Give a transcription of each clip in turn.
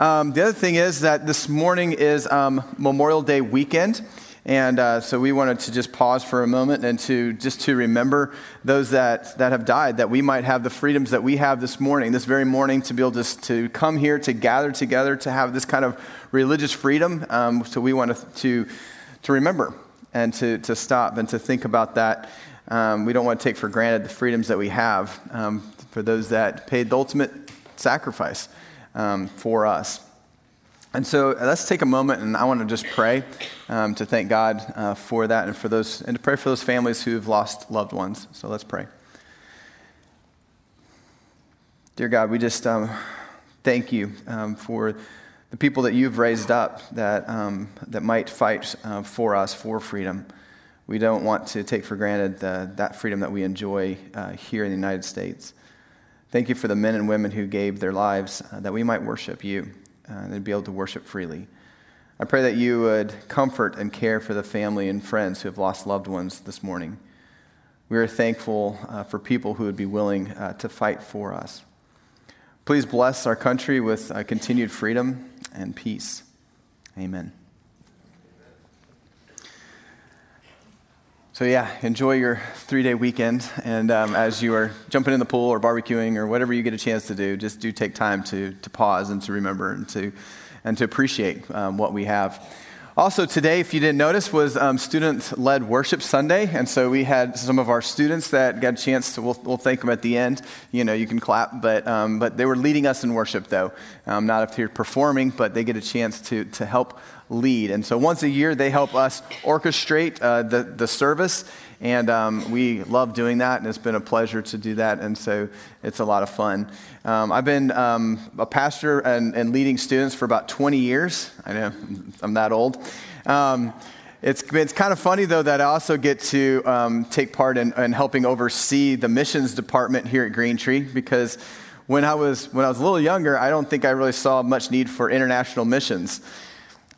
Um, the other thing is that this morning is um, Memorial Day weekend. And uh, so we wanted to just pause for a moment and to just to remember those that, that have died, that we might have the freedoms that we have this morning, this very morning, to be able to, to come here, to gather together, to have this kind of religious freedom. Um, so we want to, to, to remember and to, to stop and to think about that. Um, we don't want to take for granted the freedoms that we have um, for those that paid the ultimate sacrifice um, for us. And so uh, let's take a moment and I want to just pray um, to thank God uh, for that and for those and to pray for those families who've lost loved ones. So let's pray. Dear God, we just um, thank you um, for the people that you've raised up that, um, that might fight uh, for us for freedom. We don't want to take for granted the, that freedom that we enjoy uh, here in the United States. Thank you for the men and women who gave their lives uh, that we might worship you uh, and be able to worship freely. I pray that you would comfort and care for the family and friends who have lost loved ones this morning. We are thankful uh, for people who would be willing uh, to fight for us. Please bless our country with uh, continued freedom and peace. Amen. So, yeah, enjoy your three day weekend. And um, as you are jumping in the pool or barbecuing or whatever you get a chance to do, just do take time to, to pause and to remember and to, and to appreciate um, what we have. Also, today, if you didn't notice, was um, student led worship Sunday. And so we had some of our students that got a chance to, we'll, we'll thank them at the end. You know, you can clap, but, um, but they were leading us in worship, though. Um, not up here performing, but they get a chance to, to help lead. And so once a year, they help us orchestrate uh, the, the service. And um, we love doing that, and it's been a pleasure to do that. And so it's a lot of fun. Um, I've been um, a pastor and, and, leading students for about 20 years. I know I'm that old. Um, it's, it's kind of funny, though, that I also get to um, take part in, in helping oversee the missions department here at Green Tree because when I was when I was a little younger, I don't think I really saw much need for international missions.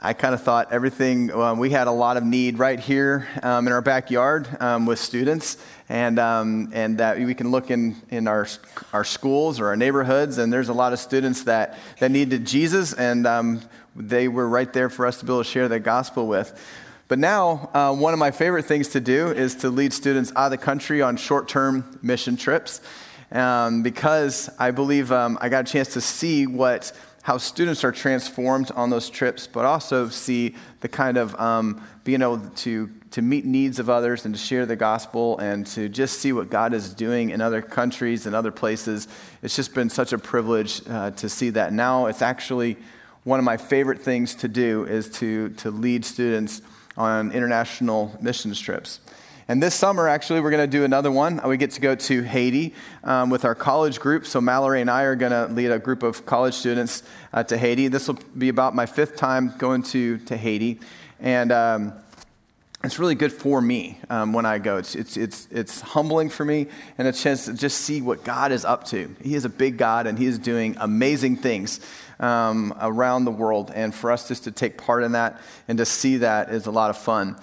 I kind of thought everything, um, we had a lot of need right here um, in our backyard um, with students, and, um, and that we can look in, in our, our schools or our neighborhoods, and there's a lot of students that, that needed Jesus, and um, they were right there for us to be able to share the gospel with. But now, uh, one of my favorite things to do is to lead students out of the country on short term mission trips um, because I believe I got a chance to see what how students are transformed on those trips, but also see the kind of um, being able to, to meet needs of others and to share the gospel and to just see what God is doing in other countries and other places. It's just been such a privilege uh, to see that. Now it's actually one of my favorite things to do is to, to lead students on international missions trips. And this summer, actually, we're going to do another one. We get to go to Haiti um, with our college group. So Mallory and I are going to lead a group of college students uh, to Haiti. This will be about my fifth time going to, to Haiti. And um, it's really good for me um, when I go. It's, it's, it's, it's humbling for me and a chance to just see what God is up to. He is a big God and He is doing amazing things um, around the world. And for us just to take part in that and to see that is a lot of fun.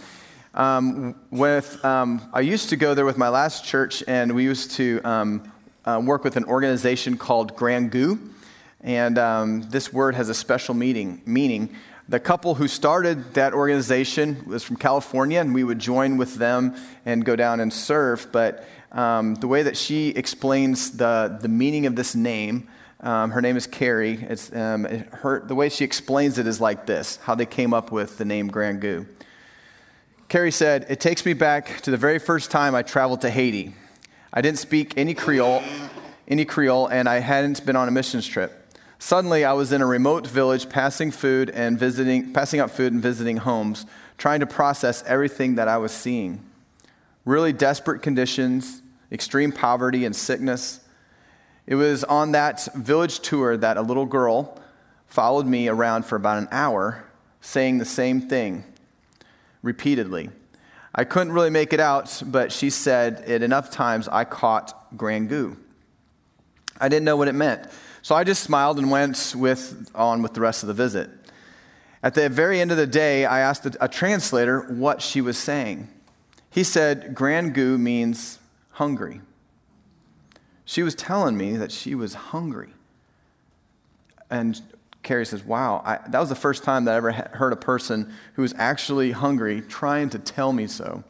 Um, with, um, I used to go there with my last church, and we used to um, uh, work with an organization called Grand Gu. And um, this word has a special meaning, meaning. The couple who started that organization was from California, and we would join with them and go down and serve. But um, the way that she explains the, the meaning of this name, um, her name is Carrie. It's, um, her, the way she explains it is like this how they came up with the name Grand Gu. Carrie said, It takes me back to the very first time I traveled to Haiti. I didn't speak any Creole, any Creole, and I hadn't been on a missions trip. Suddenly, I was in a remote village passing food and visiting, passing out food and visiting homes, trying to process everything that I was seeing. Really desperate conditions, extreme poverty and sickness. It was on that village tour that a little girl followed me around for about an hour, saying the same thing repeatedly. I couldn't really make it out, but she said it enough times I caught Grand Gu. I didn't know what it meant, so I just smiled and went with, on with the rest of the visit. At the very end of the day, I asked a, translator what she was saying. He said, Grand Gu means hungry. She was telling me that she was hungry. And Carrie says, Wow, I, that was the first time that I ever heard a person who was actually hungry trying to tell me so.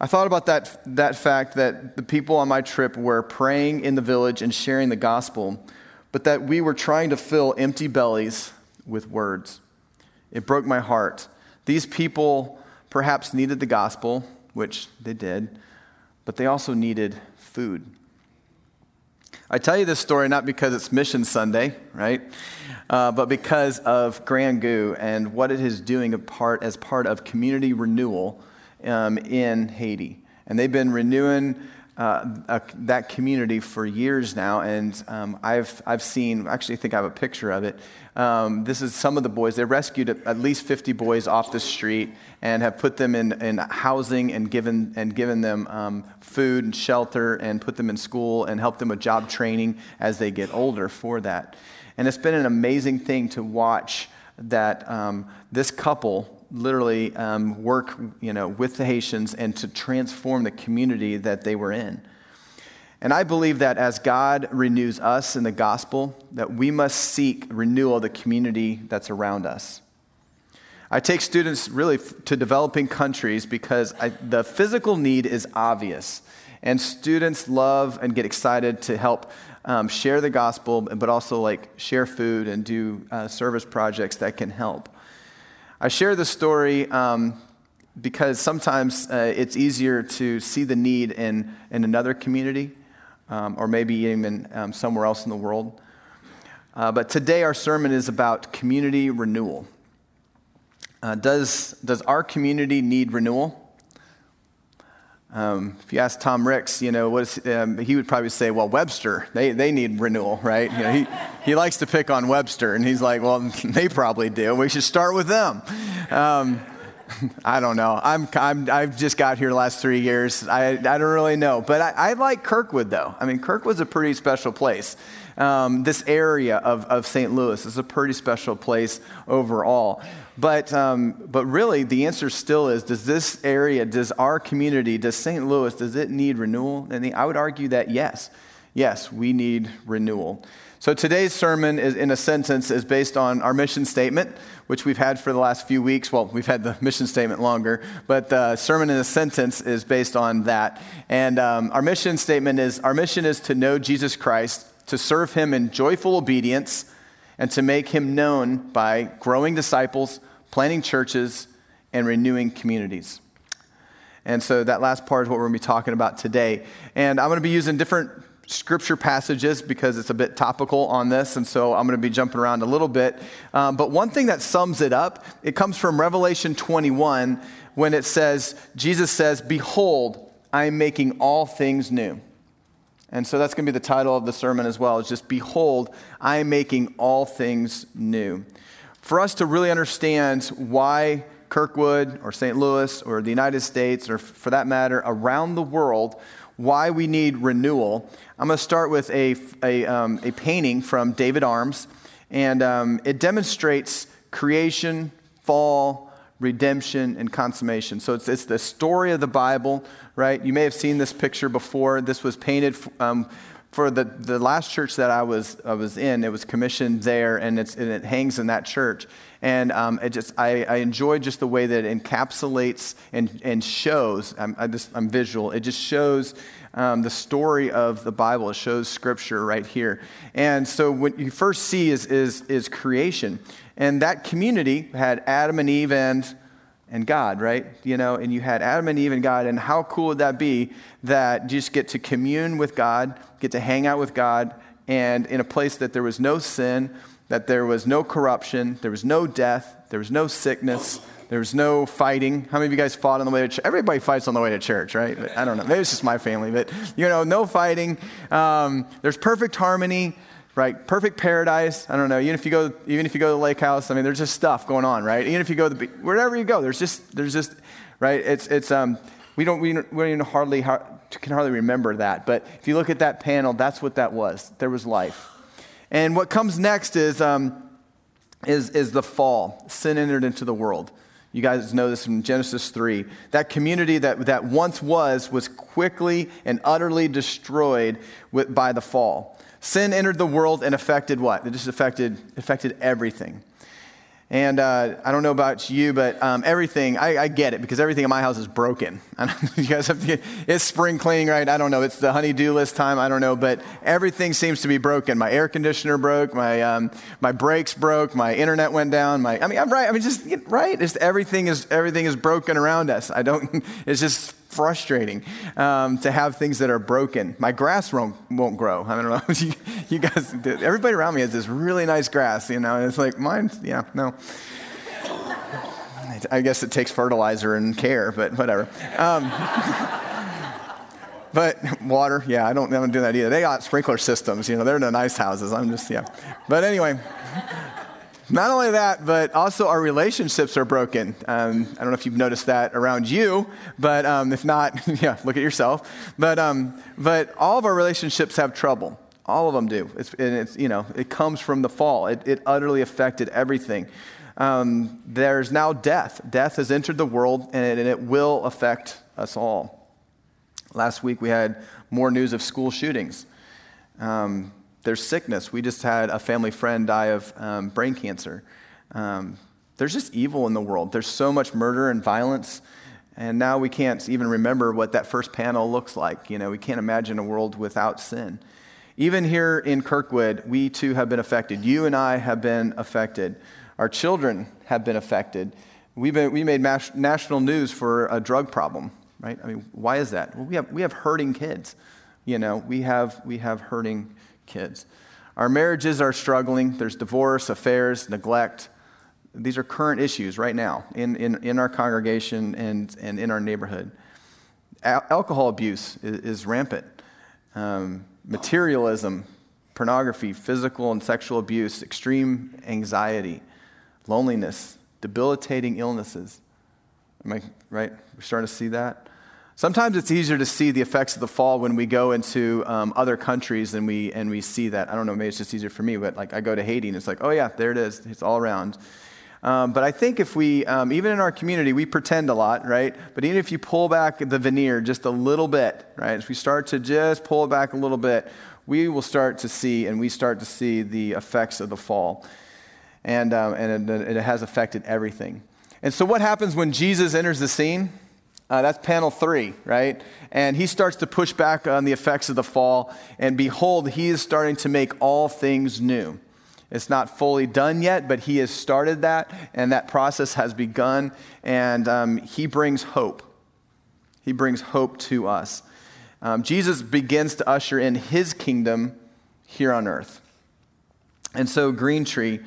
I thought about that, that fact that the people on my trip were praying in the village and sharing the gospel, but that we were trying to fill empty bellies with words. It broke my heart. These people perhaps needed the gospel, which they did, but they also needed food. I tell you this story not because it's Mission Sunday, right? Uh, but because of Grand Goo and what it is doing part, as part of community renewal um, in Haiti. And they've been renewing uh, a, that community for years now, and um, I've, I've seen, actually, I think I have a picture of it. Um, this is some of the boys. They rescued at least 50 boys off the street and have put them in, in housing and given, and given them um, food and shelter and put them in school and helped them with job training as they get older for that. And it's been an amazing thing to watch that um, this couple literally um, work you know, with the Haitians and to transform the community that they were in. And I believe that as God renews us in the gospel, that we must seek renewal of the community that's around us. I take students really to developing countries because I, the physical need is obvious. And students love and get excited to help um, share the gospel, but also like share food and do uh, service projects that can help. I share this story um, because sometimes uh, it's easier to see the need in, in another community um, or maybe even um, somewhere else in the world. Uh, but today our sermon is about community renewal. Uh, does, does our community need renewal? Um, if you ask Tom Ricks, you know, what is, um, he would probably say, well, Webster, they, they need renewal, right? You know, he, he likes to pick on Webster, and he's like, well, they probably do. We should start with them. Um, I don't know. I'm, I'm, I've just got here the last three years. I, I don't really know. But I, I like Kirkwood, though. I mean, Kirkwood's a pretty special place. Um, this area of, of St. Louis is a pretty special place overall. But, um, but really, the answer still is does this area, does our community, does St. Louis, does it need renewal? And I would argue that yes. Yes, we need renewal. So today's sermon, is, in a sentence, is based on our mission statement, which we've had for the last few weeks. Well, we've had the mission statement longer, but the sermon in a sentence is based on that. And um, our mission statement is our mission is to know Jesus Christ, to serve him in joyful obedience, and to make him known by growing disciples, planting churches, and renewing communities. And so that last part is what we're going to be talking about today. And I'm going to be using different scripture passages because it's a bit topical on this, and so I'm going to be jumping around a little bit. Um, but one thing that sums it up, it comes from Revelation 21 when it says, Jesus says, Behold, I am making all things new. And so that's going to be the title of the sermon as well, is just Behold, I am making all things new. For us to really understand why Kirkwood or St. Louis or the United States, or for that matter, around the world, why we need renewal, I'm going to start with a, a, um, a painting from David Arms. and um, it demonstrates creation, fall, redemption, and consummation. So it's, it's the story of the Bible, right? You may have seen this picture before. This was painted um, for the, the last church that I was, I was in. It was commissioned there, and, it's, and it hangs in that church. And um, it just, I, I enjoy just the way that it encapsulates and, and shows. I'm, I just, I'm visual. It just shows um, the story of the Bible. It shows Scripture right here. And so what you first see is, is, is creation. And that community had Adam and Eve and, and God, right? You know, and you had Adam and Eve and God. And how cool would that be that just get to commune with God, get to hang out with God, and in a place that there was no sin, that there was no corruption, there was no death, there was no sickness, there was no fighting. How many of you guys fought on the way to church? Everybody fights on the way to church, right? But I don't know. Maybe it's just my family, but you know, no fighting. Um, there's perfect harmony, right? Perfect paradise. I don't know. Even if you go, even if you go to the lake house, I mean, there's just stuff going on, right? Even if you go to the, wherever you go, there's just, there's just, right? It's, it's, um, we don't, we don't, even hardly, can hardly remember that. But if you look at that panel, that's what that was. There was life. And what comes next is, um, is, is the fall. Sin entered into the world. You guys know this from Genesis 3. That community that, that once was, was quickly and utterly destroyed with, by the fall. Sin entered the world and affected what? It just affected, affected everything. And uh, I don't know about you, but um, everything, I, I, get it because everything in my house is broken. you guys have to get, it's spring cleaning, right? I don't know. It's the honey-do list time. I don't know. But everything seems to be broken. My air conditioner broke. My, um, my brakes broke. My internet went down. My, I mean, I'm right. I mean, just, right? It's, everything, is, everything is broken around us. I don't, it's just frustrating um, to have things that are broken. My grass won't, won't grow. I don't know. you, you guys, everybody around me has this really nice grass, you know, and it's like mine, yeah, no. I guess it takes fertilizer and care, but whatever. Um, but water, yeah, I don't, I don't do that either. They got sprinkler systems, you know, they're in the nice houses. I'm just, yeah. But anyway, not only that, but also our relationships are broken. Um, I don't know if you've noticed that around you, but um, if not, yeah, look at yourself. But, um, but all of our relationships have trouble. All of them do. It's, and it's, you know, it comes from the fall. It, it utterly affected everything. Um, there's now death. Death has entered the world, and it, and it will affect us all. Last week we had more news of school shootings. Um, there's sickness. We just had a family friend die of um, brain cancer. Um, there's just evil in the world. There's so much murder and violence. And now we can't even remember what that first panel looks like. You know, we can't imagine a world without sin. Even here in Kirkwood, we too have been affected. You and I have been affected. Our children have been affected. We've been, we made mas- national news for a drug problem, right? I mean, why is that? Well, we have, we have hurting kids. You know, we have, we have hurting kids. Our marriages are struggling. There's divorce, affairs, neglect. These are current issues right now in, in, in our congregation and, and in our neighborhood. Al- alcohol abuse is, is rampant. Um, materialism, pornography, physical and sexual abuse, extreme anxiety, loneliness, debilitating illnesses. Am I right? We're starting to see that. Sometimes it's easier to see the effects of the fall when we go into um, other countries and we, and we see that. I don't know, maybe it's just easier for me, but like I go to Haiti and it's like, oh yeah, there it is. It's all around. Um, but I think if we, um, even in our community, we pretend a lot, right? But even if you pull back the veneer just a little bit, right? If we start to just pull it back a little bit, we will start to see, and we start to see the effects of the fall. And, um, and it, it has affected everything. And so, what happens when Jesus enters the scene? Uh, that's panel three, right? And he starts to push back on the effects of the fall. And behold, he is starting to make all things new. It's not fully done yet, but he has started that, and that process has begun. And um, he brings hope. He brings hope to us. Um, Jesus begins to usher in his kingdom here on earth. And so, Green Tree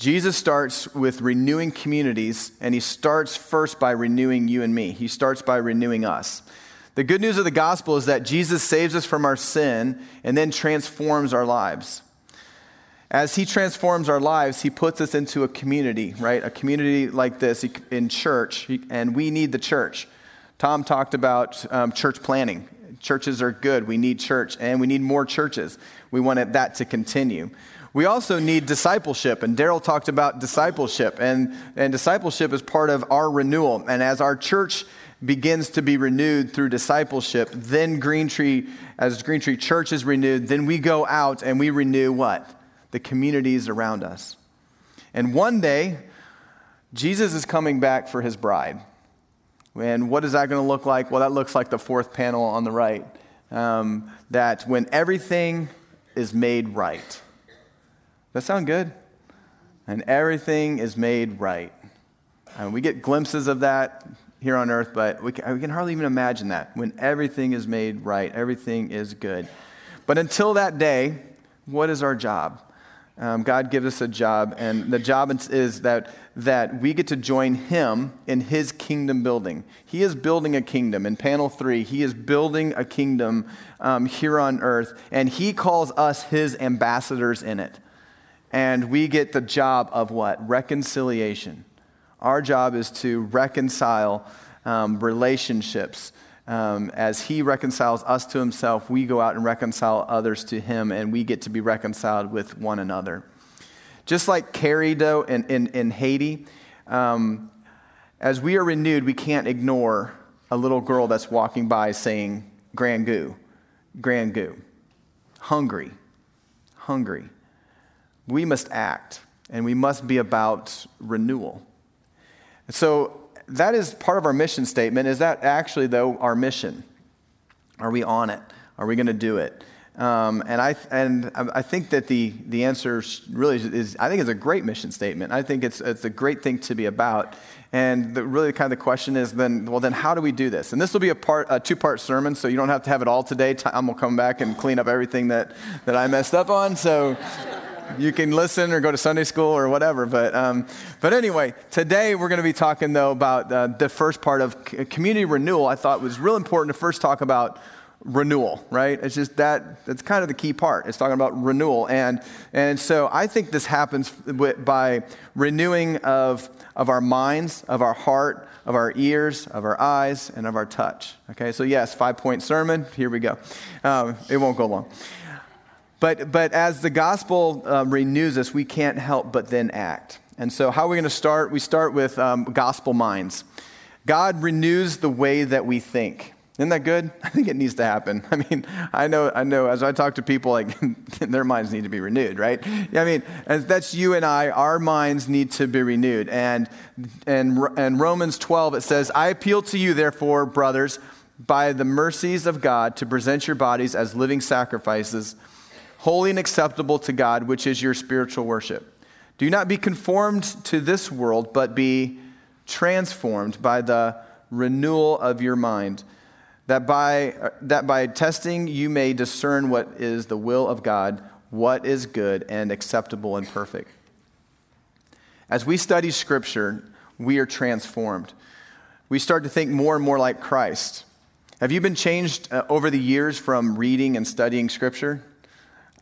Jesus starts with renewing communities, and he starts first by renewing you and me. He starts by renewing us. The good news of the gospel is that Jesus saves us from our sin and then transforms our lives. As he transforms our lives, he puts us into a community, right? A community like this in church, and we need the church. Tom talked about um, church planting. Churches are good. We need church, and we need more churches. We want that to continue. We also need discipleship, and Daryl talked about discipleship, and, and discipleship is part of our renewal. And as our church begins to be renewed through discipleship, then Green Tree, as Green Tree Church is renewed, then we go out and we renew what? The communities around us. And one day, Jesus is coming back for his bride. And what is that going to look like? Well, that looks like the fourth panel on the right. Um, that when everything is made right. That sound good? And everything is made right. And we get glimpses of that here on earth, but we can, we can hardly even imagine that. When everything is made right, everything is good. But until that day, what is our job? Um, God gives us a job, and the job is that, that we get to join Him in His kingdom building. He is building a kingdom. In panel three, He is building a kingdom um, here on earth, and He calls us His ambassadors in it. And we get the job of what? Reconciliation. Our job is to reconcile um, relationships. Um, as he reconciles us to himself, we go out and reconcile others to him, and we get to be reconciled with one another. Just like Carrie, though, in, in, in Haiti, um, as we are renewed, we can't ignore a little girl that's walking by saying, Grand Goo, Grand Goo, hungry, hungry. We must act, and we must be about renewal. So that is part of our mission statement. Is that actually, though, our mission? Are we on it? Are we going to do it? Um, and I and I think that the the answer really is I think it's a great mission statement. I think it's it's a great thing to be about. And the, really, kind of the question is then, well, then how do we do this? And this will be a part a two part sermon, so you don't have to have it all today. Tom will come back and clean up everything that that I messed up on. So you can listen or go to Sunday school or whatever. But, um, but anyway, today we're going to be talking, though, about uh, the first part of community renewal. I thought was real important to first talk about renewal, right? It's just that, that's kind of the key part. It's talking about renewal. And, and so I think this happens by renewing of, of our minds, of our heart, of our ears, of our eyes, and of our touch. Okay, so yes, five point sermon. Here we go. Um, it won't go long. But, but as the gospel um, renews us, we can't help but then act. And so, how are we going to start? We start with um, gospel minds. God renews the way that we think. Isn't that good? I think it needs to happen. I mean, I know, I know. As I talk to people, like their minds need to be renewed, right? I mean, that's you and I. Our minds need to be renewed. And and and Romans 12 it says, "I appeal to you, therefore, brothers, by the mercies of God, to present your bodies as living sacrifices." Holy and acceptable to God, which is your spiritual worship. Do not be conformed to this world, but be transformed by the renewal of your mind, that by, that by testing you may discern what is the will of God, what is good and acceptable and perfect. As we study Scripture, we are transformed. We start to think more and more like Christ. Have you been changed uh, over the years from reading and studying Scripture?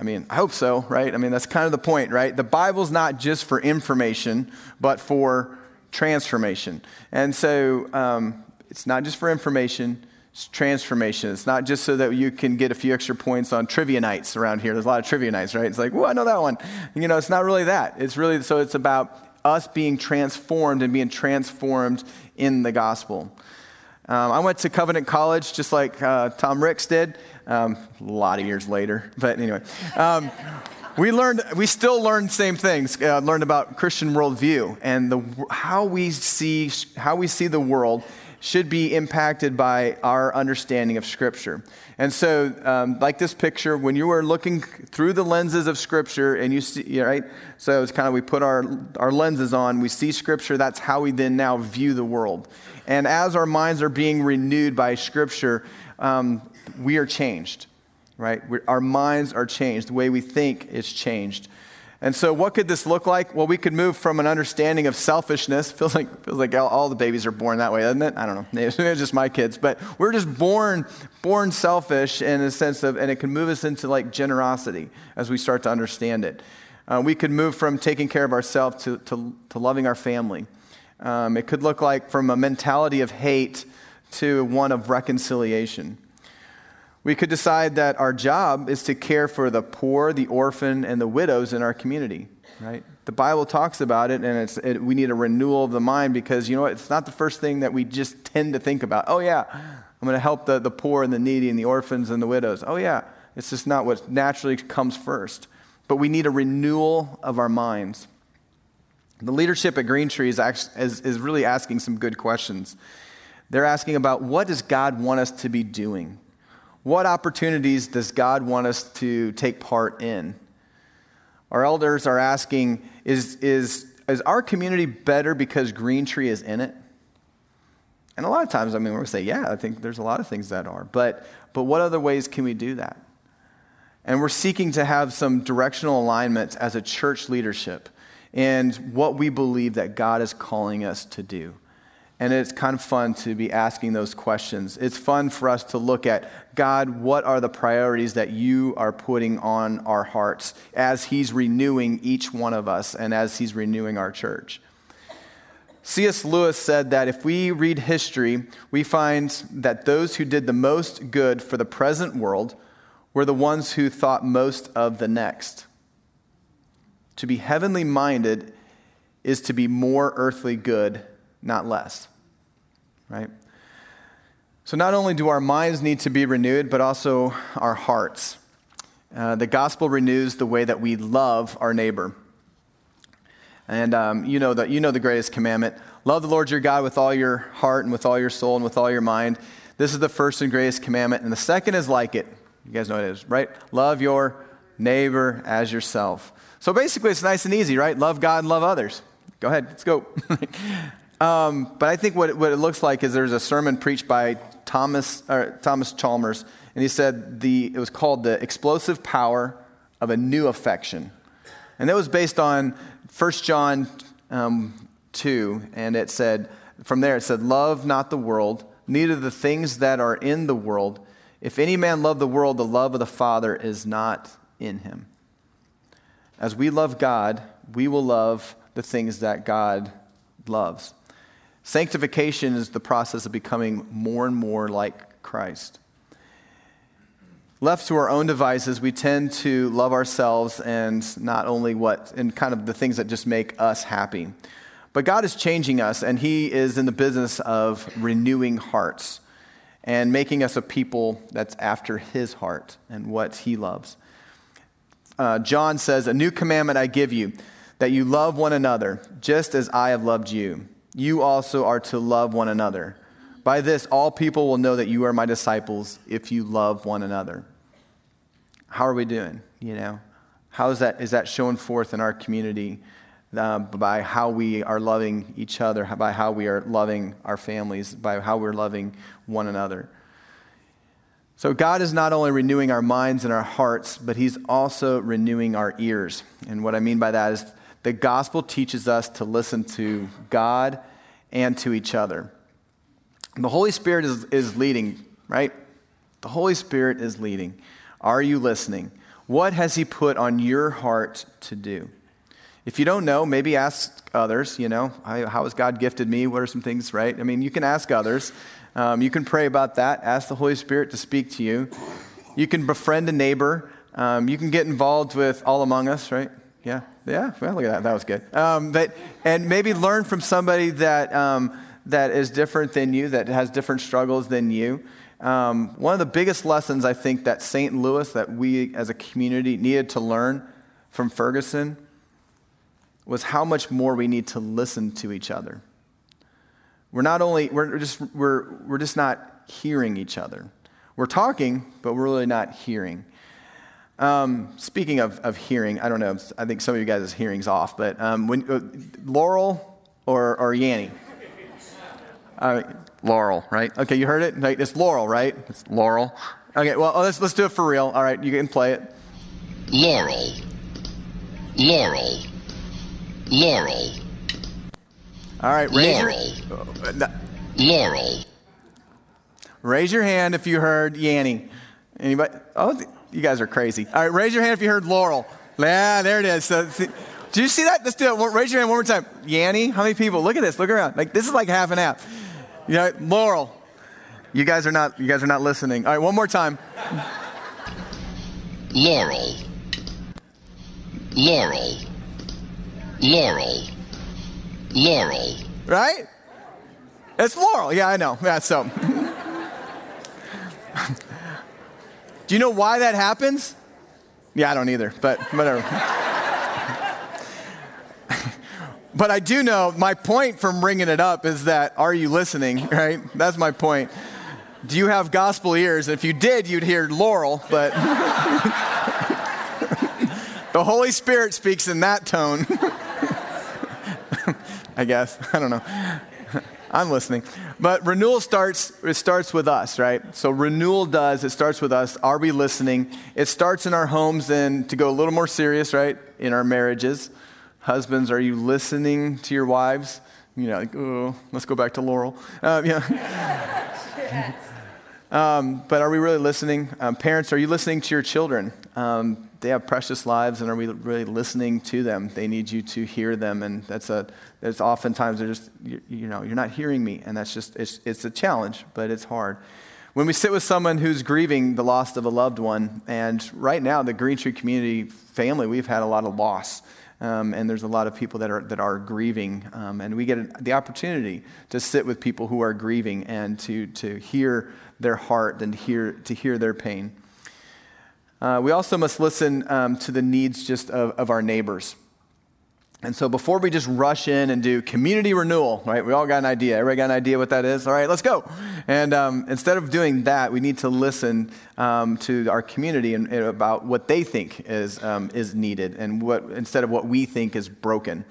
I mean, I hope so, right? I mean, that's kind of the point, right? The Bible's not just for information, but for transformation. And so um, it's not just for information, it's transformation. It's not just so that you can get a few extra points on trivia nights around here. There's a lot of trivia nights, right? It's like, well, I know that one. You know, it's not really that. It's really, so it's about us being transformed and being transformed in the gospel. Um, I went to Covenant College just like uh, Tom Ricks did um, a lot of years later. But anyway, um, we learned, we still learned same things. Uh, learned about Christian worldview and the, how we see how we see the world should be impacted by our understanding of Scripture. And so, um, like this picture, when you are looking through the lenses of Scripture and you see, right? So it's kind of we put our, our lenses on, we see Scripture, that's how we then now view the world. And as our minds are being renewed by Scripture, um, we are changed, right? We're, our minds are changed. The way we think is changed. And so, what could this look like? Well, we could move from an understanding of selfishness. Feels like feels like all, all the babies are born that way, doesn't it? I don't know. Maybe it's just my kids, but we're just born born selfish in a sense of, and it can move us into like generosity as we start to understand it. Uh, we could move from taking care of ourselves to, to, to loving our family. Um, it could look like from a mentality of hate to one of reconciliation. We could decide that our job is to care for the poor, the orphan, and the widows in our community, right? The Bible talks about it, and it's, it, we need a renewal of the mind because, you know what, it's not the first thing that we just tend to think about. Oh, yeah, I'm going to help the, the poor and the needy and the orphans and the widows. Oh, yeah, it's just not what naturally comes first. But we need a renewal of our minds. The leadership at Green Tree is, actually, is, is really asking some good questions. They're asking about what does God want us to be doing? What opportunities does God want us to take part in? Our elders are asking is, is, is our community better because Green Tree is in it? And a lot of times, I mean, we'll say, yeah, I think there's a lot of things that are. But, but what other ways can we do that? And we're seeking to have some directional alignments as a church leadership and what we believe that God is calling us to do. And it's kind of fun to be asking those questions. It's fun for us to look at God, what are the priorities that you are putting on our hearts as He's renewing each one of us and as He's renewing our church? C.S. Lewis said that if we read history, we find that those who did the most good for the present world were the ones who thought most of the next. To be heavenly minded is to be more earthly good not less. Right? So, not only do our minds need to be renewed, but also our hearts. Uh, the gospel renews the way that we love our neighbor. And um, you, know the, you know the greatest commandment love the Lord your God with all your heart and with all your soul and with all your mind. This is the first and greatest commandment. And the second is like it. You guys know what it is, right? Love your neighbor as yourself. So basically, it's nice and easy, right? Love God and love others. Go ahead, let's go. um, but I think what, what it looks like is there's a sermon preached by Thomas, Thomas Chalmers, and he said the, it was called The Explosive Power of a New Affection. And that was based on 1 John um, 2, and it said, from there it said, Love not the world, neither the things that are in the world. If any man love the world, the love of the Father is not in him. As we love God, we will love the things that God loves. Sanctification is the process of becoming more and more like Christ. Left to our own devices, we tend to love ourselves and not only what, and kind of the things that just make us happy. But God is changing us, and He is in the business of renewing hearts and making us a people that's after His heart and what He loves. Uh, John says, A new commandment I give you, that you love one another, just as I have loved you. You also are to love one another. By this, all people will know that you are my disciples if you love one another. How are we doing? You know, how is that, is that shown forth in our community uh, by how we are loving each other, by how we are loving our families, by how we're loving one another? So, God is not only renewing our minds and our hearts, but He's also renewing our ears. And what I mean by that is the gospel teaches us to listen to God and to each other. The Holy Spirit is, is leading, right? The Holy Spirit is leading. Are you listening? What has He put on your heart to do? If you don't know, maybe ask others, you know, how has God gifted me? What are some things, right? I mean, you can ask others. Um, you can pray about that. Ask the Holy Spirit to speak to you. You can befriend a neighbor. Um, you can get involved with All Among Us, right? Yeah, yeah. Well, look at that. That was good. Um, but and maybe learn from somebody that um, that is different than you, that has different struggles than you. Um, one of the biggest lessons I think that St. Louis, that we as a community needed to learn from Ferguson, was how much more we need to listen to each other. We're not only we're just we're we're just not hearing each other. We're talking, but we're really not hearing. Um, speaking of, of hearing, I don't know. I think some of you guys' hearing's off, but um, when uh, Laurel or, or Yanny? Uh, Laurel, right? Okay, you heard it? It's Laurel, right? It's Laurel. Okay, well, let's, let's do it for real. All right, you can play it. Laurel. Laurel. Laurel. All right, raise Laurel. your, Laurel. raise your hand if you heard Yanny. Anybody? Oh, you guys are crazy. All right, raise your hand if you heard Laurel. Yeah, there it is. So, see, do you see that? Let's do it. Raise your hand one more time. Yanny, how many people? Look at this. Look around. Like this is like half and half. You know, Laurel. You guys are not. You guys are not listening. All right, one more time. Laurel. Laurel. Laurel. Laurel. Right? It's Laurel. Yeah, I know. Yeah, so. Do you know why that happens? Yeah, I don't either, but whatever. but I do know my point from bringing it up is that are you listening, right? That's my point. Do you have gospel ears? If you did, you'd hear Laurel, but the Holy Spirit speaks in that tone. I guess. I don't know. I'm listening. But renewal starts, it starts with us, right? So renewal does, it starts with us. Are we listening? It starts in our homes and to go a little more serious, right? In our marriages. Husbands, are you listening to your wives? You know, like, oh, let's go back to Laurel. Um, yeah. um, but are we really listening? Um, parents, are you listening to your children? Um, they have precious lives, and are we really listening to them? They need you to hear them, and that's a that's oftentimes they're just you, you know you're not hearing me, and that's just it's it's a challenge, but it's hard. When we sit with someone who's grieving the loss of a loved one, and right now the Green Tree Community family, we've had a lot of loss. Um, and there's a lot of people that are, that are grieving. Um, and we get the opportunity to sit with people who are grieving and to, to hear their heart and hear, to hear their pain. Uh, we also must listen um, to the needs just of, of our neighbors. And so before we just rush in and do community renewal, right? We all got an idea. Everybody got an idea what that is? All right, let's go. And um, instead of doing that, we need to listen um, to our community and, and, about what they think is, um, is needed and what, instead of what we think is broken.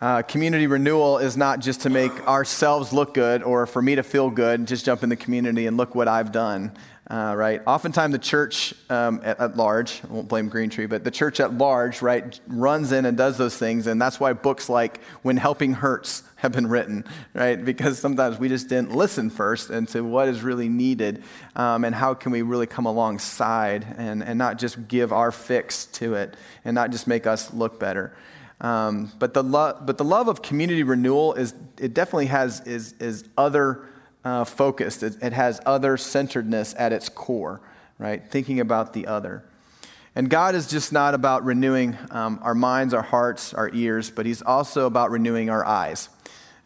Uh, community renewal is not just to make ourselves look good or for me to feel good, just jump in the community and look what I've done uh, right? Oftentimes, the church um, at, at, large, I won't blame Green Tree, but the church at large, right, runs in and does those things. And that's why books like When Helping Hurts have been written, right? Because sometimes we just didn't listen first into what is really needed um, and how can we really come alongside and, and not just give our fix to it and not just make us look better. Um, but, the lo- but the love of community renewal is, it definitely has, is, is other uh, focused. It, it has other centeredness at its core, right? Thinking about the other. And God is just not about renewing um, our minds, our hearts, our ears, but He's also about renewing our eyes.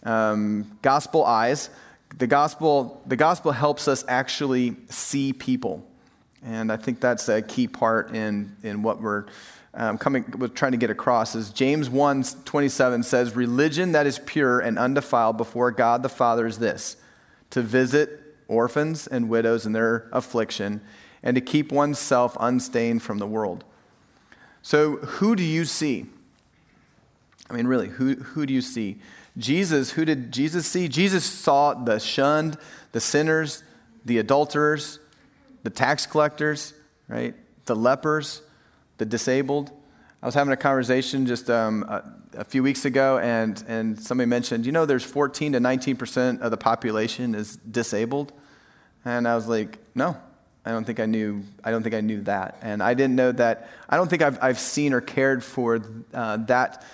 Um, gospel eyes. The gospel, the gospel helps us actually see people. And I think that's a key part in, in what we're um, coming, we're trying to get across is James 1 27 says, Religion that is pure and undefiled before God the Father is this to visit orphans and widows in their affliction, and to keep oneself unstained from the world. So, who do you see? I mean, really, who, who do you see? Jesus, who did Jesus see? Jesus saw the shunned, the sinners, the adulterers, the tax collectors, right? The lepers, the disabled. I was having a conversation just um, a few weeks ago, and, and somebody mentioned, you know, there's 14 to 19% of the population is disabled. And I was like, no, I don't think I knew, I don't think I knew that. And I didn't know that, I don't think I've, I've seen or cared for uh, that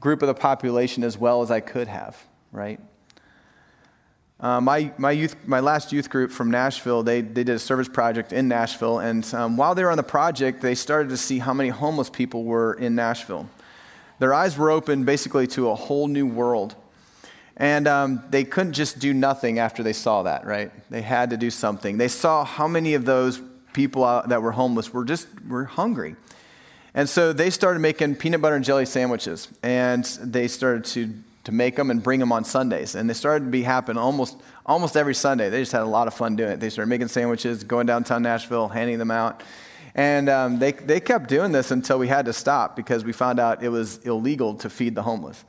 group of the population as well as I could have, right? Uh, my, my, youth, my last youth group from Nashville, they, they did a service project in Nashville. And um, while they were on the project, they started to see how many homeless people were in Nashville. Their eyes were open basically to a whole new world. And um, they couldn't just do nothing after they saw that, right? They had to do something. They saw how many of those people that were homeless were just were hungry. And so they started making peanut butter and jelly sandwiches. And they started to, to make them and bring them on Sundays. And they started to be happen almost, almost every Sunday. They just had a lot of fun doing it. They started making sandwiches, going downtown Nashville, handing them out. And um, they, they kept doing this until we had to stop because we found out it was illegal to feed the homeless.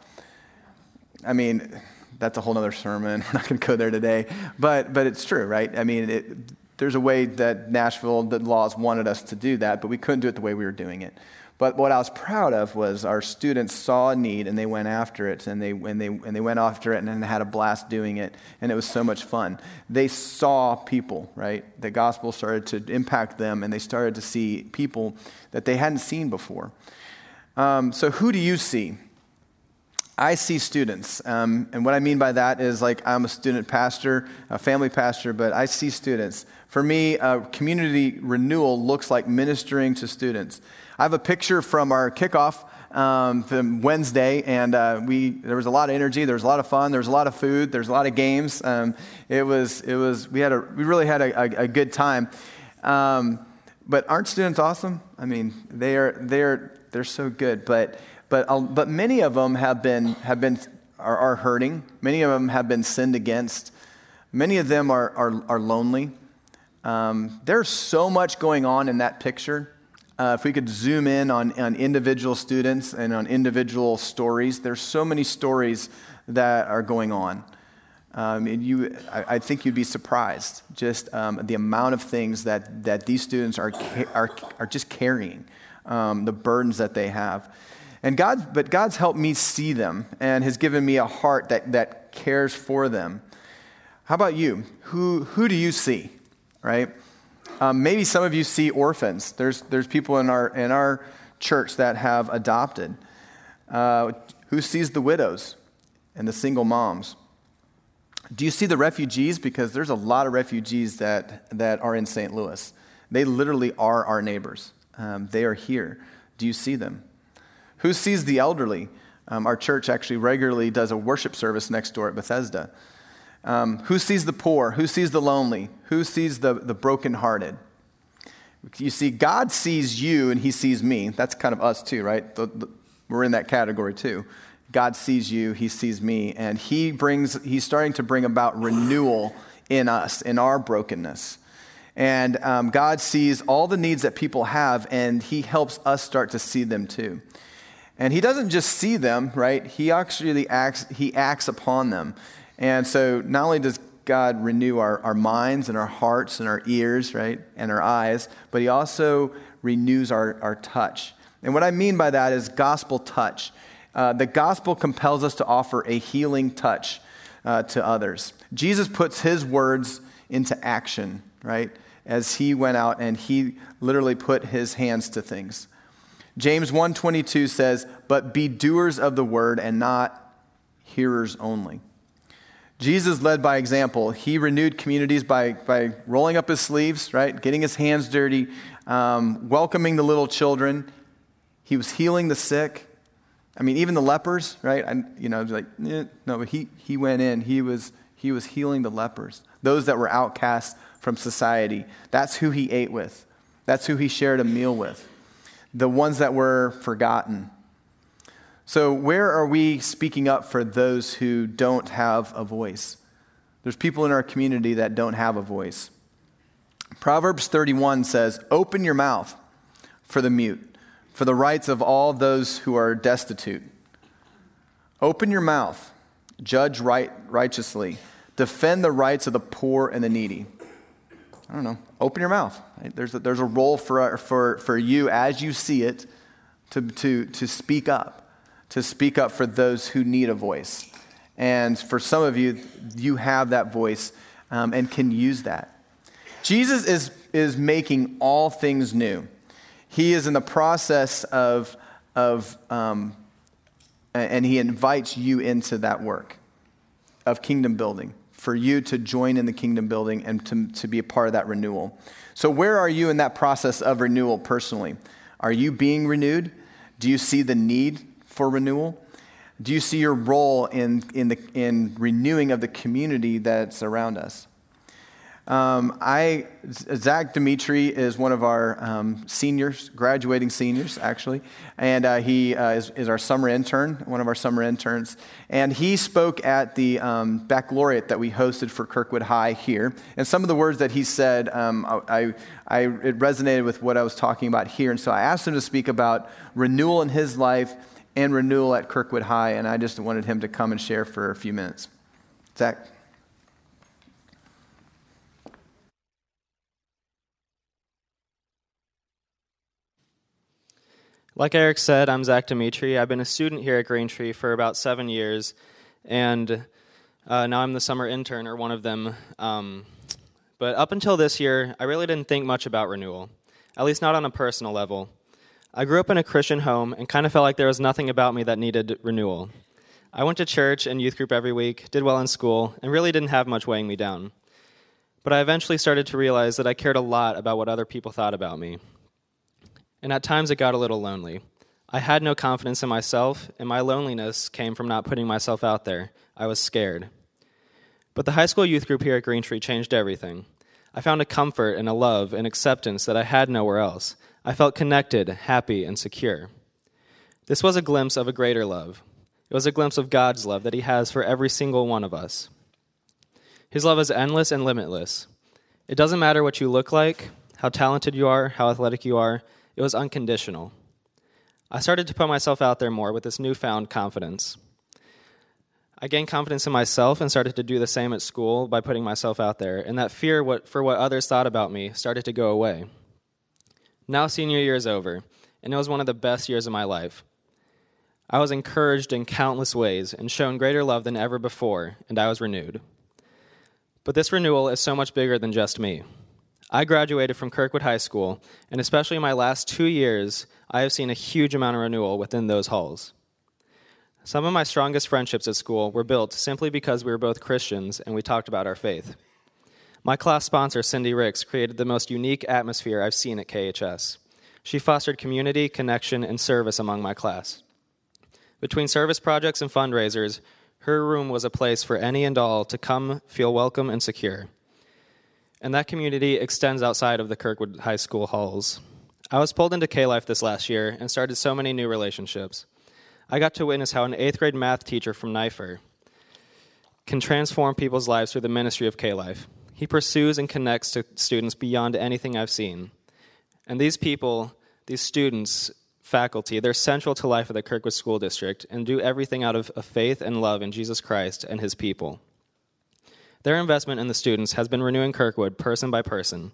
I mean, that's a whole other sermon. We're not going to go there today. But, but it's true, right? I mean, it, there's a way that Nashville, the laws wanted us to do that, but we couldn't do it the way we were doing it. But what I was proud of was our students saw a need and they went after it and they, and they, and they went after it and had a blast doing it. And it was so much fun. They saw people, right? The gospel started to impact them and they started to see people that they hadn't seen before. Um, so, who do you see? I see students. Um, and what I mean by that is like I'm a student pastor, a family pastor, but I see students. For me, uh, community renewal looks like ministering to students. I have a picture from our kickoff um, from Wednesday, and uh, we there was a lot of energy, there was a lot of fun, there was a lot of food, there was a lot of games. Um, it was it was we had a we really had a, a, a good time. Um, but aren't students awesome? I mean, they are they're they're so good. But but uh, but many of them have been have been are, are hurting. Many of them have been sinned against. Many of them are are, are lonely. Um, there's so much going on in that picture uh, if we could zoom in on, on individual students and on individual stories, there's so many stories that are going on. Um, and you, I, I, think you'd be surprised just um, the amount of things that, that these students are, are, are just carrying, um, the burdens that they have. And God, but God's helped me see them and has given me a heart that, that cares for them. How about you? Who, who do you see, right? Um, maybe some of you see orphans. There's, there's people in our, in our church that have adopted. Uh, who sees the widows and the single moms? Do you see the refugees? Because there's a lot of refugees that, that are in St. Louis. They literally are our neighbors. Um, they are here. Do you see them? Who sees the elderly? Um, our church actually regularly does a worship service next door at Bethesda. Um, who sees the poor? Who sees the lonely? Who sees the, the brokenhearted? You see, God sees you and he sees me. That's kind of us too, right? The, the, we're in that category too. God sees you, he sees me, and he brings, he's starting to bring about renewal in us, in our brokenness. And um, God sees all the needs that people have, and he helps us start to see them too. And he doesn't just see them, right? He actually acts, he acts upon them. And so not only does God renew our, our minds and our hearts and our ears, right, and our eyes, but He also renews our, our touch. And what I mean by that is gospel touch. Uh, the gospel compels us to offer a healing touch uh, to others. Jesus puts His words into action, right, as He went out and He literally put His hands to things. James 1:22 says, "But be doers of the word and not hearers only." Jesus led by example. He renewed communities by, by rolling up his sleeves, right? Getting his hands dirty, um, welcoming the little children. He was healing the sick. I mean, even the lepers, right? I, you know, like, eh, no, but he, he went in. He was, he was healing the lepers, those that were outcasts from society. That's who he ate with. That's who he shared a meal with. The ones that were forgotten. So, where are we speaking up for those who don't have a voice? There's people in our community that don't have a voice. Proverbs 31 says, Open your mouth for the mute, for the rights of all those who are destitute. Open your mouth, judge right, righteously, defend the rights of the poor and the needy. I don't know, open your mouth. There's, a, there's a role for, for, for you as you see it to, to, to speak up to speak up for those who need a voice. And for some of you, you have that voice um, and can use that. Jesus is, is making all things new. He is in the process of, of um, and he invites you into that work of kingdom building, for you to join in the kingdom building and to, to be a part of that renewal. So, where are you in that process of renewal personally? Are you being renewed? Do you see the need for renewal? Do you see your role in, in, the, in renewing of the community that's around us? Um, I, Zach Dimitri is one of our um, seniors, graduating seniors, actually, and uh, he uh, is, is, our summer intern, one of our summer interns. And he spoke at the um, baccalaureate that we hosted for Kirkwood High here. And some of the words that he said, um, I, I, it resonated with what I was talking about here. And so I asked him to speak about renewal in his life and renewal at Kirkwood High, and I just wanted him to come and share for a few minutes. Zach? Like Eric said, I'm Zach Dimitri. I've been a student here at Greentree for about seven years, and uh, now I'm the summer intern, or one of them. Um, but up until this year, I really didn't think much about renewal, at least not on a personal level. I grew up in a Christian home and kind of felt like there was nothing about me that needed renewal. I went to church and youth group every week, did well in school, and really didn't have much weighing me down. But I eventually started to realize that I cared a lot about what other people thought about me. And at times it got a little lonely. I had no confidence in myself, and my loneliness came from not putting myself out there. I was scared. But the high school youth group here at Greentree changed everything. I found a comfort and a love and acceptance that I had nowhere else. I felt connected, happy, and secure. This was a glimpse of a greater love. It was a glimpse of God's love that He has for every single one of us. His love is endless and limitless. It doesn't matter what you look like, how talented you are, how athletic you are, it was unconditional. I started to put myself out there more with this newfound confidence. I gained confidence in myself and started to do the same at school by putting myself out there, and that fear for what others thought about me started to go away. Now, senior year is over, and it was one of the best years of my life. I was encouraged in countless ways and shown greater love than ever before, and I was renewed. But this renewal is so much bigger than just me. I graduated from Kirkwood High School, and especially in my last two years, I have seen a huge amount of renewal within those halls. Some of my strongest friendships at school were built simply because we were both Christians and we talked about our faith. My class sponsor, Cindy Ricks, created the most unique atmosphere I've seen at KHS. She fostered community, connection, and service among my class. Between service projects and fundraisers, her room was a place for any and all to come feel welcome and secure. And that community extends outside of the Kirkwood High School halls. I was pulled into K Life this last year and started so many new relationships. I got to witness how an eighth grade math teacher from Nipher can transform people's lives through the ministry of K Life. He pursues and connects to students beyond anything I've seen. And these people, these students, faculty, they're central to life of the Kirkwood School District and do everything out of a faith and love in Jesus Christ and his people. Their investment in the students has been renewing Kirkwood person by person,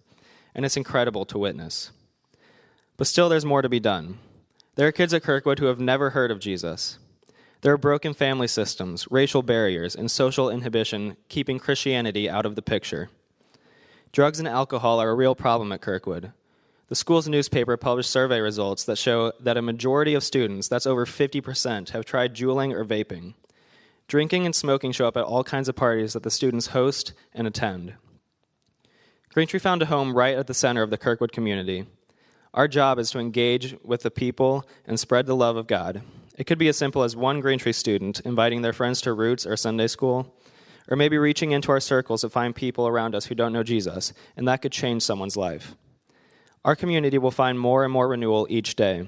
and it's incredible to witness. But still, there's more to be done. There are kids at Kirkwood who have never heard of Jesus. There are broken family systems, racial barriers, and social inhibition keeping Christianity out of the picture. Drugs and alcohol are a real problem at Kirkwood. The school's newspaper published survey results that show that a majority of students, that's over 50%, have tried juuling or vaping. Drinking and smoking show up at all kinds of parties that the students host and attend. Greentree found a home right at the center of the Kirkwood community. Our job is to engage with the people and spread the love of God. It could be as simple as one Greentree student inviting their friends to Roots or Sunday school, or maybe reaching into our circles to find people around us who don't know Jesus, and that could change someone's life. Our community will find more and more renewal each day.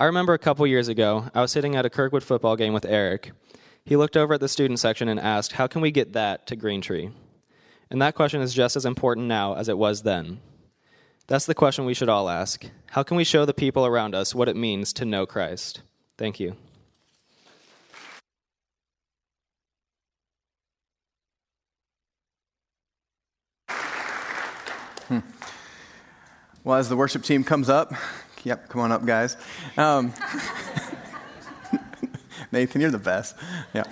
I remember a couple years ago, I was sitting at a Kirkwood football game with Eric. He looked over at the student section and asked, How can we get that to Greentree? And that question is just as important now as it was then. That's the question we should all ask. How can we show the people around us what it means to know Christ? Thank you. Hmm. Well, as the worship team comes up, yep, come on up, guys. Um, Nathan, you're the best. Yeah.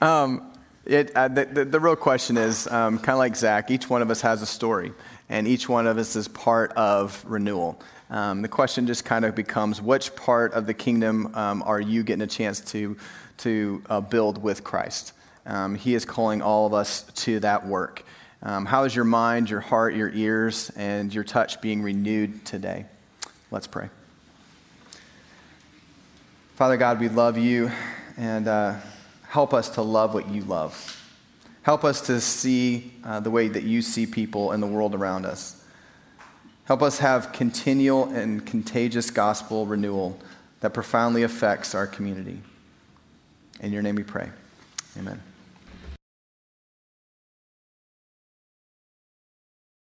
Um, it, uh, the, the, the, real question is um, kind of like Zach, each one of us has a story and each one of us is part of renewal. Um, the question just kind of becomes which part of the kingdom um, are you getting a chance to, to uh, build with Christ? Um, he is calling all of us to that work. Um, how is your mind, your heart, your ears, and your touch being renewed today? Let's pray. Father God, we love you and uh, help us to love what you love. Help us to see uh, the way that you see people in the world around us. Help us have continual and contagious gospel renewal that profoundly affects our community. In your name we pray. Amen.